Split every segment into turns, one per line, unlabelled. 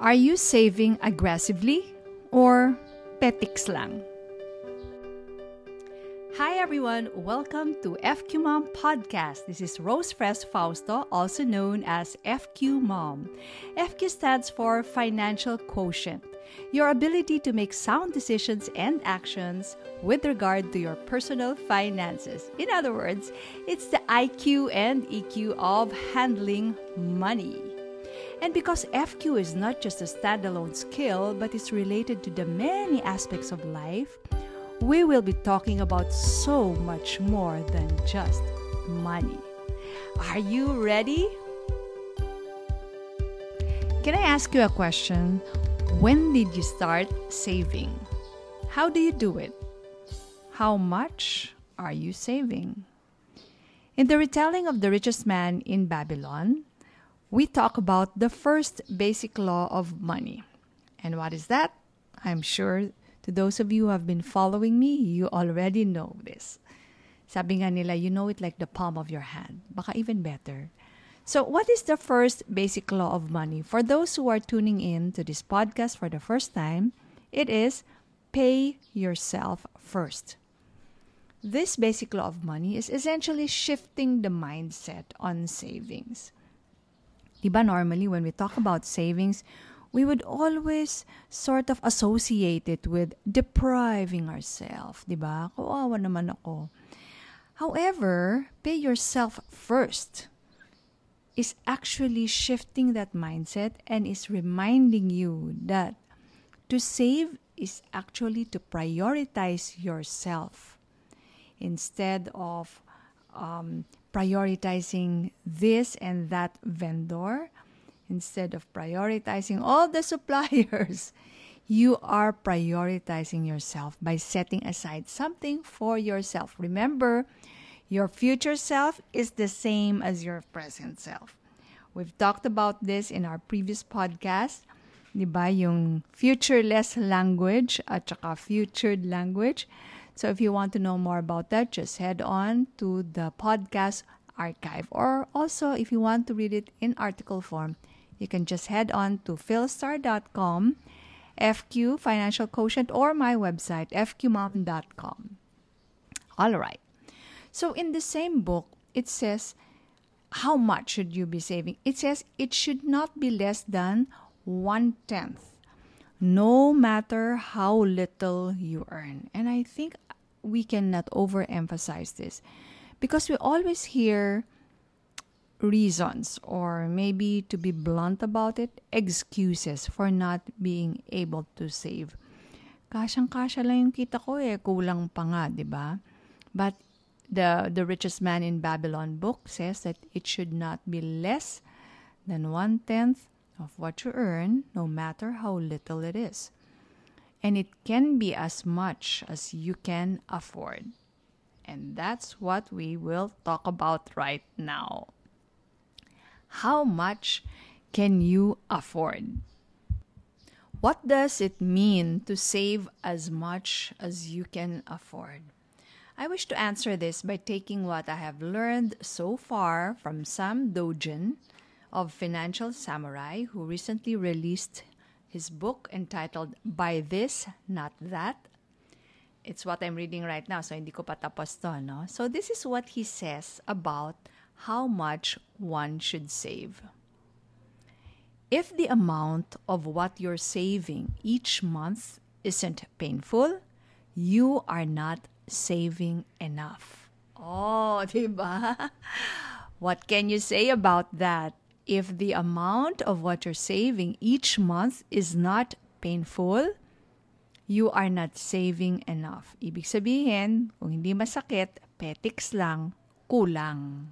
Are you saving aggressively or petiks lang? Hi everyone, welcome to FQ Mom Podcast. This is Rose Fres Fausto, also known as FQ Mom. FQ stands for Financial Quotient, your ability to make sound decisions and actions with regard to your personal finances. In other words, it's the IQ and EQ of handling money. And because FQ is not just a standalone skill, but is related to the many aspects of life, we will be talking about so much more than just money. Are you ready? Can I ask you a question? When did you start saving? How do you do it? How much are you saving? In the retelling of the richest man in Babylon, we talk about the first basic law of money. And what is that? I'm sure to those of you who have been following me, you already know this. Sabi nga nila, you know it like the palm of your hand. Baka even better. So, what is the first basic law of money? For those who are tuning in to this podcast for the first time, it is pay yourself first. This basic law of money is essentially shifting the mindset on savings. Diba normally when we talk about savings, we would always sort of associate it with depriving ourselves, diba? Kawawa naman ako. However, pay yourself first is actually shifting that mindset and is reminding you that to save is actually to prioritize yourself instead of um, prioritizing this and that vendor, instead of prioritizing all the suppliers, you are prioritizing yourself by setting aside something for yourself. Remember, your future self is the same as your present self. We've talked about this in our previous podcast. Di? Yung futureless language at saka futured language. So if you want to know more about that, just head on to the podcast archive. Or also, if you want to read it in article form, you can just head on to philstar.com, FQ Financial Quotient, or my website, fqmom.com. All right. So in the same book, it says, how much should you be saving? It says it should not be less than one tenth no matter how little you earn. And I think we cannot overemphasize this because we always hear reasons or maybe to be blunt about it, excuses for not being able to save. Kasyang-kasya lang yung kita ko eh, kulang pa nga, di ba? But the, the richest man in Babylon book says that it should not be less than one-tenth of what you earn, no matter how little it is. And it can be as much as you can afford. And that's what we will talk about right now. How much can you afford? What does it mean to save as much as you can afford? I wish to answer this by taking what I have learned so far from Sam Dogen of Financial Samurai, who recently released his book entitled Buy This, Not That. It's what I'm reading right now, so hindi ko pa to, no? So this is what he says about how much one should save. If the amount of what you're saving each month isn't painful, you are not saving enough. Oh, diba? What can you say about that? If the amount of what you're saving each month is not painful, you are not saving enough. Ibig sabihin, kung hindi masakit, petiks lang, kulang.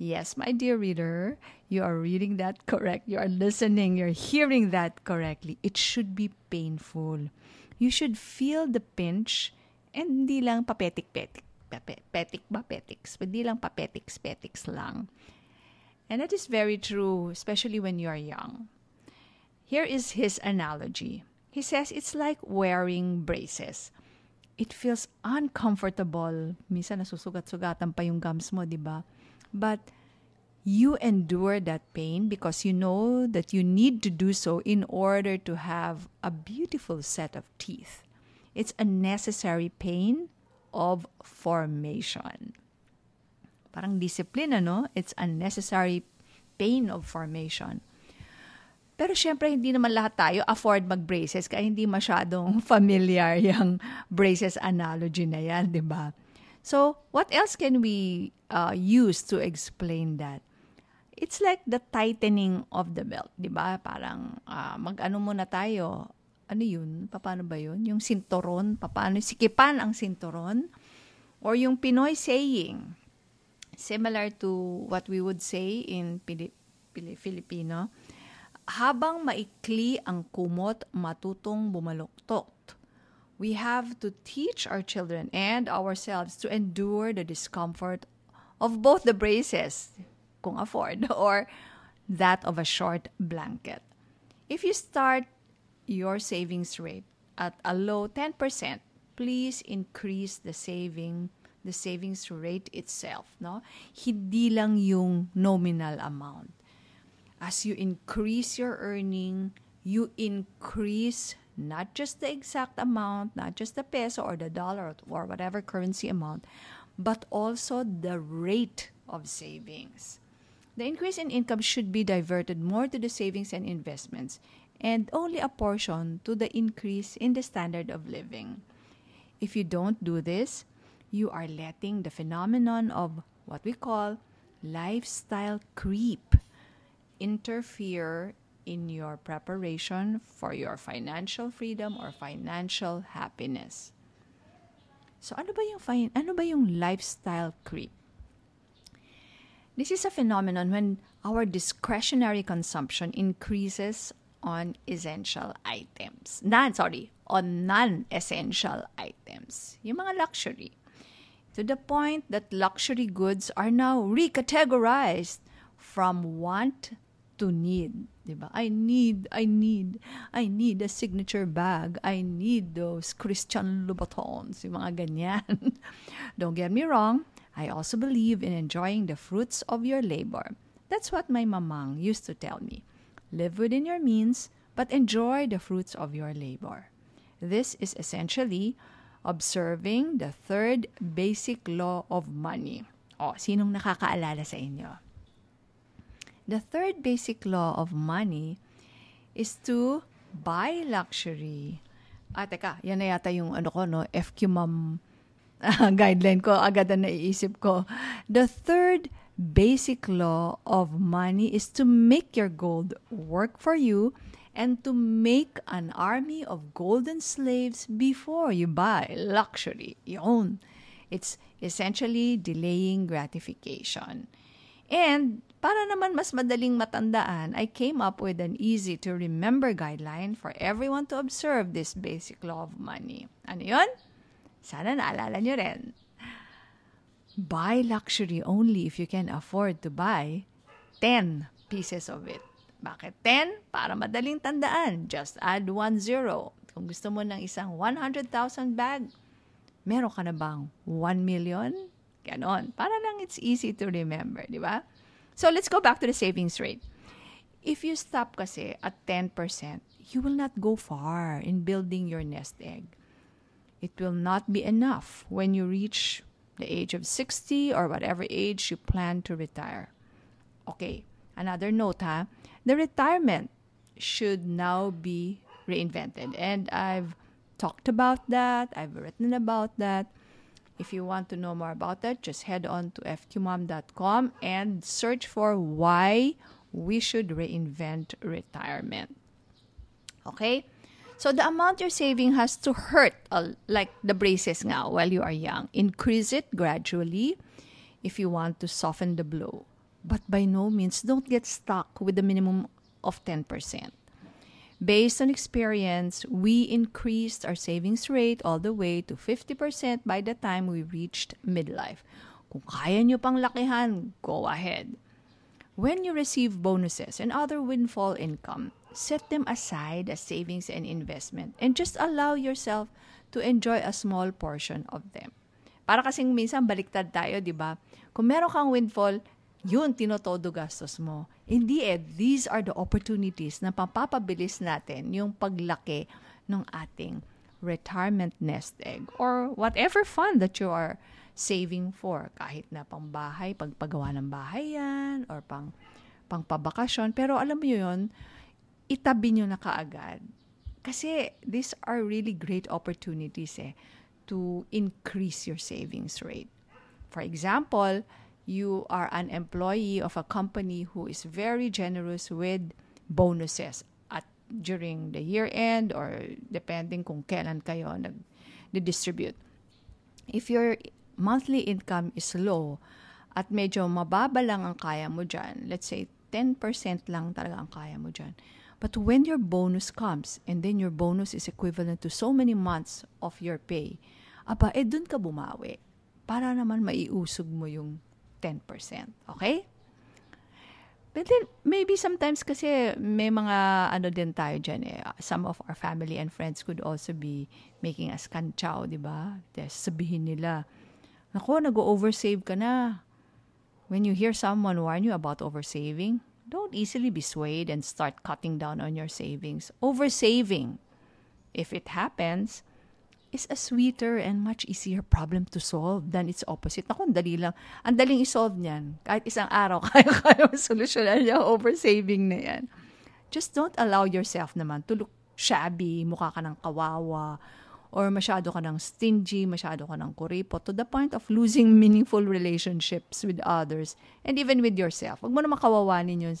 Yes, my dear reader, you are reading that correct. You are listening, you're hearing that correctly. It should be painful. You should feel the pinch and hindi lang papetik-petik. Petik ba petiks? Hindi lang papetiks-petiks lang. And that is very true, especially when you are young. Here is his analogy. He says it's like wearing braces. It feels uncomfortable. Minsan nasusugat-sugatan pa yung gums mo, di ba? But you endure that pain because you know that you need to do so in order to have a beautiful set of teeth. It's a necessary pain of formation. Parang discipline, ano? It's a necessary pain of formation. Pero syempre, hindi naman lahat tayo afford mag-braces kaya hindi masyadong familiar yung braces analogy na yan, di ba? So, what else can we uh, use to explain that? It's like the tightening of the belt, di ba? Parang uh, mag-ano muna tayo, ano yun? Paano ba yun? Yung sinturon, paano sikipan ang sinturon? Or yung Pinoy saying, similar to what we would say in Pili- Pili- Filipino, habang maikli ang kumot, matutong bumaluktot. We have to teach our children and ourselves to endure the discomfort of both the braces, kung afford, or that of a short blanket. If you start your savings rate at a low 10%, please increase the saving the savings rate itself, no? Hindi lang yung nominal amount. As you increase your earning, you increase not just the exact amount, not just the peso or the dollar or whatever currency amount, but also the rate of savings. The increase in income should be diverted more to the savings and investments and only a portion to the increase in the standard of living. If you don't do this, you are letting the phenomenon of what we call lifestyle creep interfere in your preparation for your financial freedom or financial happiness. So ano ba yung fi- ano ba yung lifestyle creep? This is a phenomenon when our discretionary consumption increases on essential items. Non, sorry, on non-essential items. Yung mga luxury. To the point that luxury goods are now recategorized from want to need. Diba? I need, I need, I need a signature bag. I need those Christian Louboutins. Yung mga ganyan. Don't get me wrong. I also believe in enjoying the fruits of your labor. That's what my mamang used to tell me. Live within your means, but enjoy the fruits of your labor. This is essentially observing the third basic law of money. O, sinong nakakaalala sa inyo? The third basic law of money is to buy luxury. Ah, teka, yan na yata yung ano ko, no? FQ mom guideline ko, agad na naiisip ko. The third basic law of money is to make your gold work for you and to make an army of golden slaves before you buy luxury. Yun. It's essentially delaying gratification. And para naman mas madaling matandaan, I came up with an easy to remember guideline for everyone to observe this basic law of money. Ano yun? Sana naalala nyo rin. Buy luxury only if you can afford to buy 10 pieces of it. Bakit 10? Para madaling tandaan. Just add one zero. Kung gusto mo ng isang 100,000 bag, meron ka na bang 1 million? Ganon. Para lang it's easy to remember, di ba? So let's go back to the savings rate. If you stop kasi at 10%, you will not go far in building your nest egg. It will not be enough when you reach the age of 60 or whatever age you plan to retire. Okay, another note ha. The retirement should now be reinvented. And I've talked about that, I've written about that. If you want to know more about that, just head on to fqmom.com and search for why we should reinvent retirement. Okay? So the amount you're saving has to hurt uh, like the braces now while you are young. Increase it gradually if you want to soften the blow. But by no means don't get stuck with the minimum of 10%. Based on experience, we increased our savings rate all the way to 50% by the time we reached midlife. Kung kaya nyo pang lakihan, go ahead. When you receive bonuses and other windfall income, set them aside as savings and investment and just allow yourself to enjoy a small portion of them. Para kasing minsan baliktad tayo, di ba? Kung meron kang windfall, yun, tinotodo gastos mo. Hindi eh, these are the opportunities na papapabilis natin yung paglaki ng ating retirement nest egg or whatever fund that you are saving for. Kahit na pang bahay, pagpagawa ng bahay yan, or pang, pang pabakasyon. Pero alam mo yun, itabi nyo na kaagad. Kasi these are really great opportunities eh, to increase your savings rate. For example, you are an employee of a company who is very generous with bonuses at during the year end or depending kung kailan kayo nag-distribute. If your monthly income is low at medyo mababa lang ang kaya mo dyan, let's say 10% lang talaga ang kaya mo dyan, But when your bonus comes, and then your bonus is equivalent to so many months of your pay, aba, eh dun ka bumawi. Para naman maiusog mo yung 10%. Okay? But then, maybe sometimes kasi may mga ano din tayo dyan eh. Some of our family and friends could also be making us kantsaw, di ba? Sabihin nila, Nako, nag-oversave ka na. When you hear someone warn you about oversaving, don't easily be swayed and start cutting down on your savings. Oversaving, if it happens, is a sweeter and much easier problem to solve than its opposite. Ako, ang dali lang. Ang daling isolve niyan. Kahit isang araw, kaya-kaya solusyonan niya oversaving na yan. Just don't allow yourself naman to look shabby, mukha ka ng kawawa, or masyado ka ng stingy, masyado ka ng kuripo, to the point of losing meaningful relationships with others and even with yourself. Huwag mo naman kawawanin yung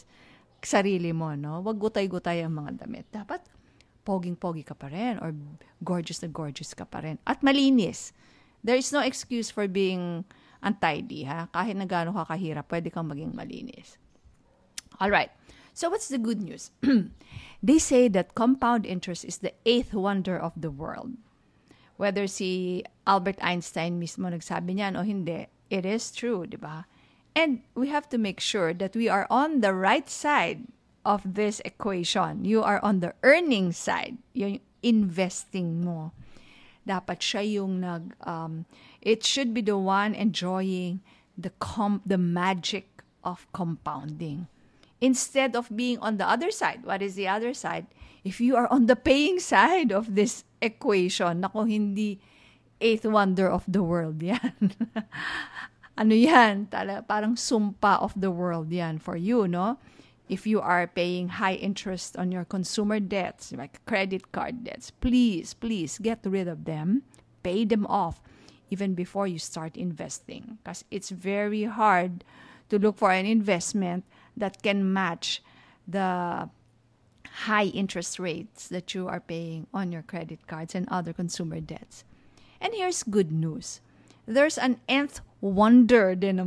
sarili mo, no? Huwag gutay-gutay ang mga damit. Dapat poging-pogi ka pa rin or gorgeous na gorgeous ka pa rin. At malinis. There is no excuse for being untidy, ha? Kahit na gaano ka kahirap, pwede kang maging malinis. All right. So what's the good news? they say that compound interest is the eighth wonder of the world. Whether si Albert Einstein mismo nagsabi niyan o hindi, it is true, di ba? And we have to make sure that we are on the right side of this equation. You are on the earning side, yung investing mo. Dapat siya yung nag, um, it should be the one enjoying the com- the magic of compounding. Instead of being on the other side, what is the other side? If you are on the paying side of this equation, nako hindi eighth wonder of the world yan. ano yan? Tala, parang sumpa of the world yan for you, no? If you are paying high interest on your consumer debts, like credit card debts, please, please get rid of them. Pay them off even before you start investing. Because it's very hard to look for an investment that can match the high interest rates that you are paying on your credit cards and other consumer debts. And here's good news. There's an nth wonder din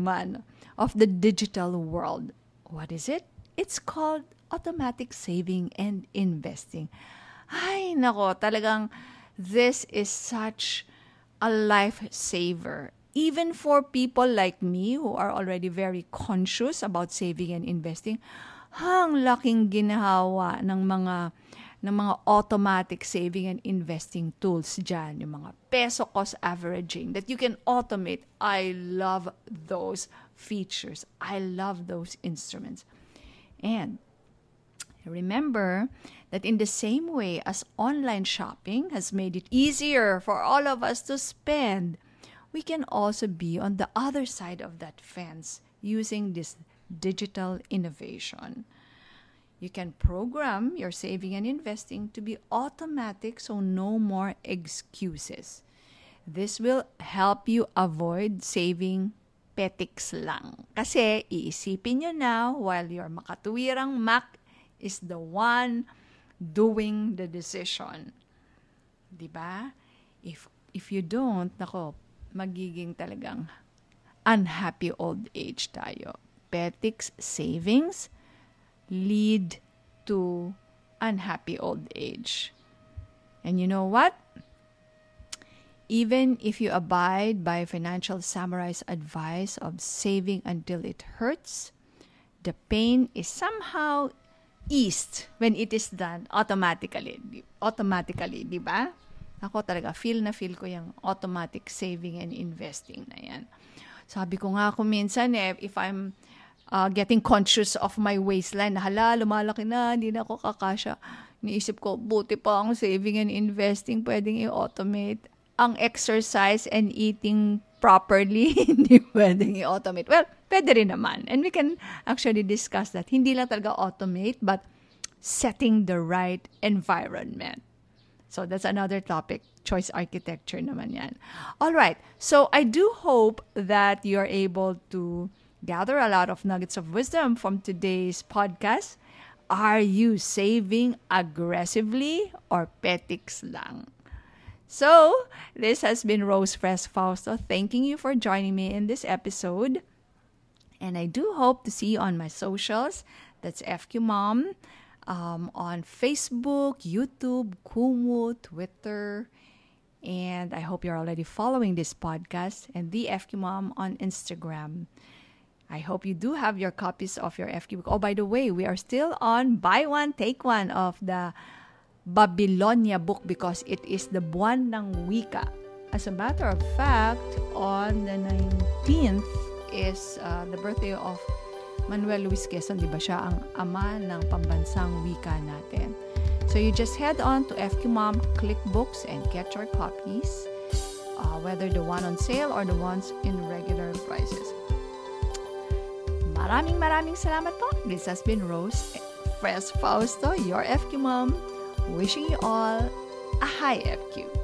of the digital world. What is it? It's called automatic saving and investing. Ay, nako, talagang this is such a lifesaver. Even for people like me who are already very conscious about saving and investing, hang laking ginawa ng mga ng mga automatic saving and investing tools dyan, yung mga peso cost averaging that you can automate. I love those features. I love those instruments. And remember that in the same way as online shopping has made it easier for all of us to spend, we can also be on the other side of that fence using this digital innovation. You can program your saving and investing to be automatic so no more excuses. This will help you avoid saving petiks lang. Kasi iisipin nyo na while your makatuwirang Mac is the one doing the decision. 'Di ba? If if you don't, nako, magiging talagang unhappy old age tayo. Petics savings lead to unhappy old age. And you know what? Even if you abide by Financial Samurai's advice of saving until it hurts, the pain is somehow eased when it is done automatically. Automatically, di ba? Ako talaga, feel na feel ko yung automatic saving and investing na yan. Sabi ko nga ako minsan eh, if I'm uh, getting conscious of my waistline. Hala, lumalaki na, hindi na ako kakasya. Niisip ko, buti pa ang saving and investing, pwedeng i-automate. Ang exercise and eating properly, hindi pwedeng i-automate. Well, pwede rin naman. And we can actually discuss that. Hindi lang talaga automate, but setting the right environment. So that's another topic. Choice architecture naman yan. All right. So I do hope that you're able to gather a lot of nuggets of wisdom from today's podcast. Are you saving aggressively or petics lang? So, this has been Rose Fres Fausto thanking you for joining me in this episode. And I do hope to see you on my socials. That's FQ Mom um, on Facebook, YouTube, Kumu, Twitter. And I hope you're already following this podcast and the FQ Mom on Instagram. I hope you do have your copies of your FQ book. Oh, by the way, we are still on buy one, take one of the Babylonia book because it is the buwan ng wika. As a matter of fact, on the 19th is uh, the birthday of Manuel Luis Quezon, di ba siya ang ama ng pambansang wika natin. So you just head on to FQ Mom, click books, and get your copies, uh, whether the one on sale or the ones in regular prices. Maraming maraming salamat po. This has been Rose Fresh Fausto, your FQ Mom, wishing you all a high FQ.